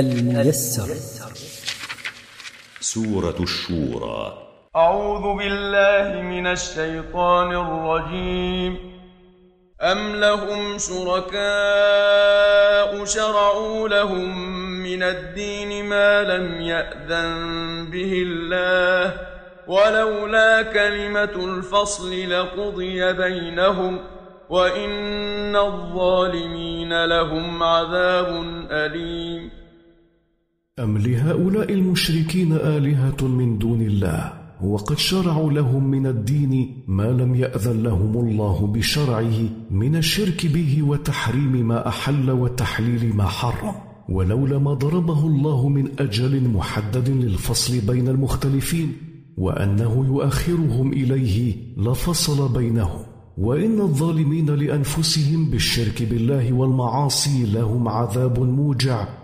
الميسر. سورة الشورى. أعوذ بالله من الشيطان الرجيم. أم لهم شركاء شرعوا لهم من الدين ما لم يأذن به الله ولولا كلمة الفصل لقضي بينهم وإن الظالمين لهم عذاب أليم. أم لهؤلاء المشركين آلهة من دون الله؟ وقد شرعوا لهم من الدين ما لم يأذن لهم الله بشرعه من الشرك به وتحريم ما أحل وتحليل ما حرم. ولولا ما ضربه الله من أجل محدد للفصل بين المختلفين وأنه يؤخرهم إليه لفصل بينهم وإن الظالمين لأنفسهم بالشرك بالله والمعاصي لهم عذاب موجع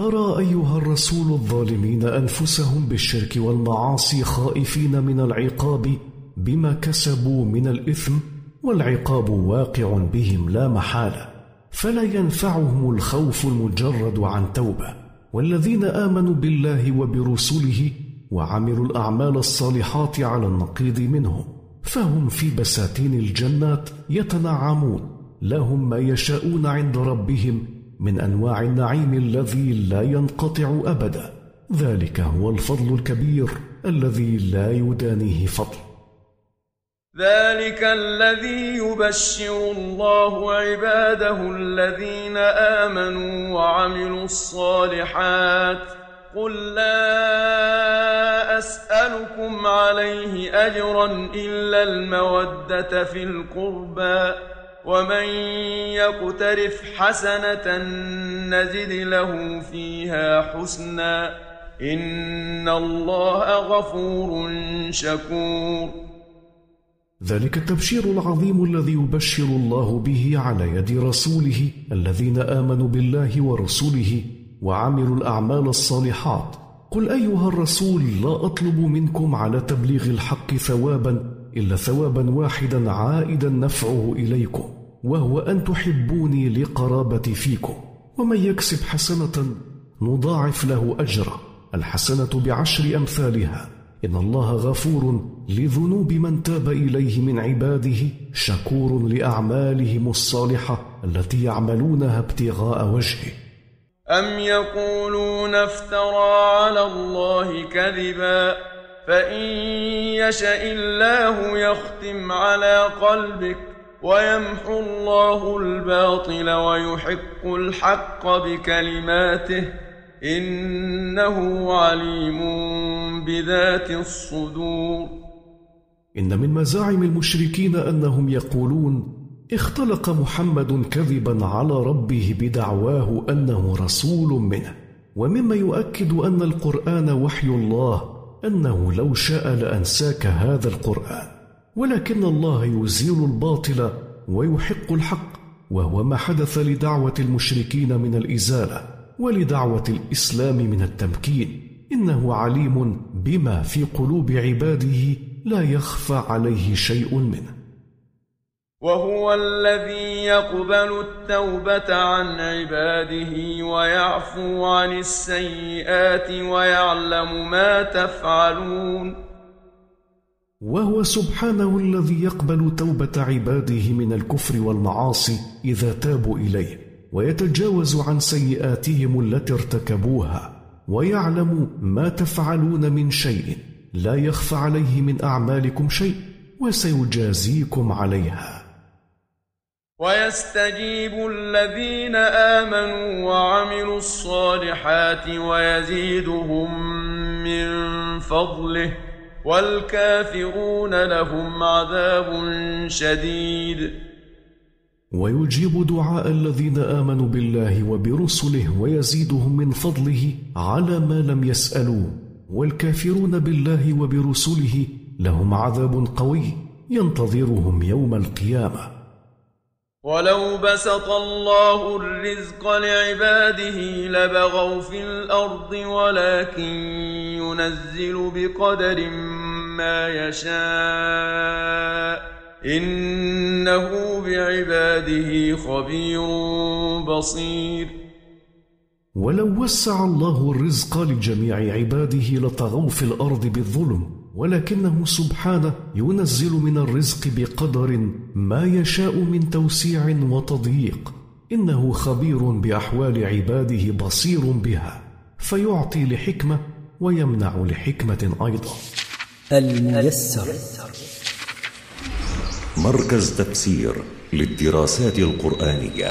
ترى أيها الرسول الظالمين أنفسهم بالشرك والمعاصي خائفين من العقاب بما كسبوا من الإثم والعقاب واقع بهم لا محالة فلا ينفعهم الخوف المجرد عن توبة. والذين آمنوا بالله وبرسله وعملوا الأعمال الصالحات على النقيض منهم فهم في بساتين الجنات يتنعمون لهم ما يشاءون عند ربهم من أنواع النعيم الذي لا ينقطع أبدا. ذلك هو الفضل الكبير الذي لا يدانيه فضل. ذلك الذي يبشر الله عباده الذين آمنوا وعملوا الصالحات. قل لا أسألكم عليه أجرا إلا المودة في القربى. ومن يقترف حسنة نزد له فيها حسنا. إن الله غفور شكور. ذلك التبشير العظيم الذي يبشر الله به على يد رسوله الذين آمنوا بالله ورسوله وعملوا الأعمال الصالحات. قل أيها الرسول لا أطلب منكم على تبليغ الحق ثوابا إلا ثوابا واحدا عائدا نفعه إليكم وهو أن تحبوني لقرابتي فيكم. ومن يكسب حسنة نضاعف له أجره الحسنة بعشر أمثالها. إن الله غفور لذنوب من تاب إليه من عباده شكور لأعمالهم الصالحة التي يعملونها ابتغاء وجهه. أم يقولون افترى على الله كذبا؟ فإن يشأ الله يختم على قلبك ويمحو الله الباطل ويحق الحق بكلماته إنه عليم بذات الصدور إن من مزاعم المشركين أنهم يقولون اختلق محمد كذبا على ربه بدعواه أنه رسول منه ومما يؤكد أن القرآن وحي الله أنه لو شاء لأنساك هذا القرآن ولكن الله يزيل الباطل ويحق الحق وهو ما حدث لدعوة المشركين من الإزالة ولدعوة الإسلام من التمكين. إنه عليم بما في قلوب عباده لا يخفى عليه شيء منه. وهو الذي يقبل التوبة عن عباده ويعفو عن السيئات ويعلم ما تفعلون. وهو سبحانه الذي يقبل توبة عباده من الكفر والمعاصي إذا تابوا إليه ويتجاوز عن سيئاتهم التي ارتكبوها ويعلم ما تفعلون من شيء لا يخفى عليه من أعمالكم شيء وسيجازيكم عليها. ويستجيب الذين آمنوا وعملوا الصالحات ويزيدهم من فضله والكافرون لهم عذاب شديد. ويجيب دعاء الذين آمنوا بالله وبرسله ويزيدهم من فضله على ما لم يسألوا والكافرون بالله وبرسله لهم عذاب قوي ينتظرهم يوم القيامة. ولو بسط الله الرزق لعباده لبغوا في الأرض ولكن ينزل بقدر ما يشاء انه بعباده خبير بصير. ولو وسع الله الرزق لجميع عباده لطغوا في الأرض بالظلم ولكنه سبحانه ينزل من الرزق بقدر ما يشاء من توسيع وتضييق. إنه خبير بأحوال عباده بصير بها فيعطي لحكمة ويمنع لحكمة أيضا. الميسر. مركز تفسير للدراسات القرآنية.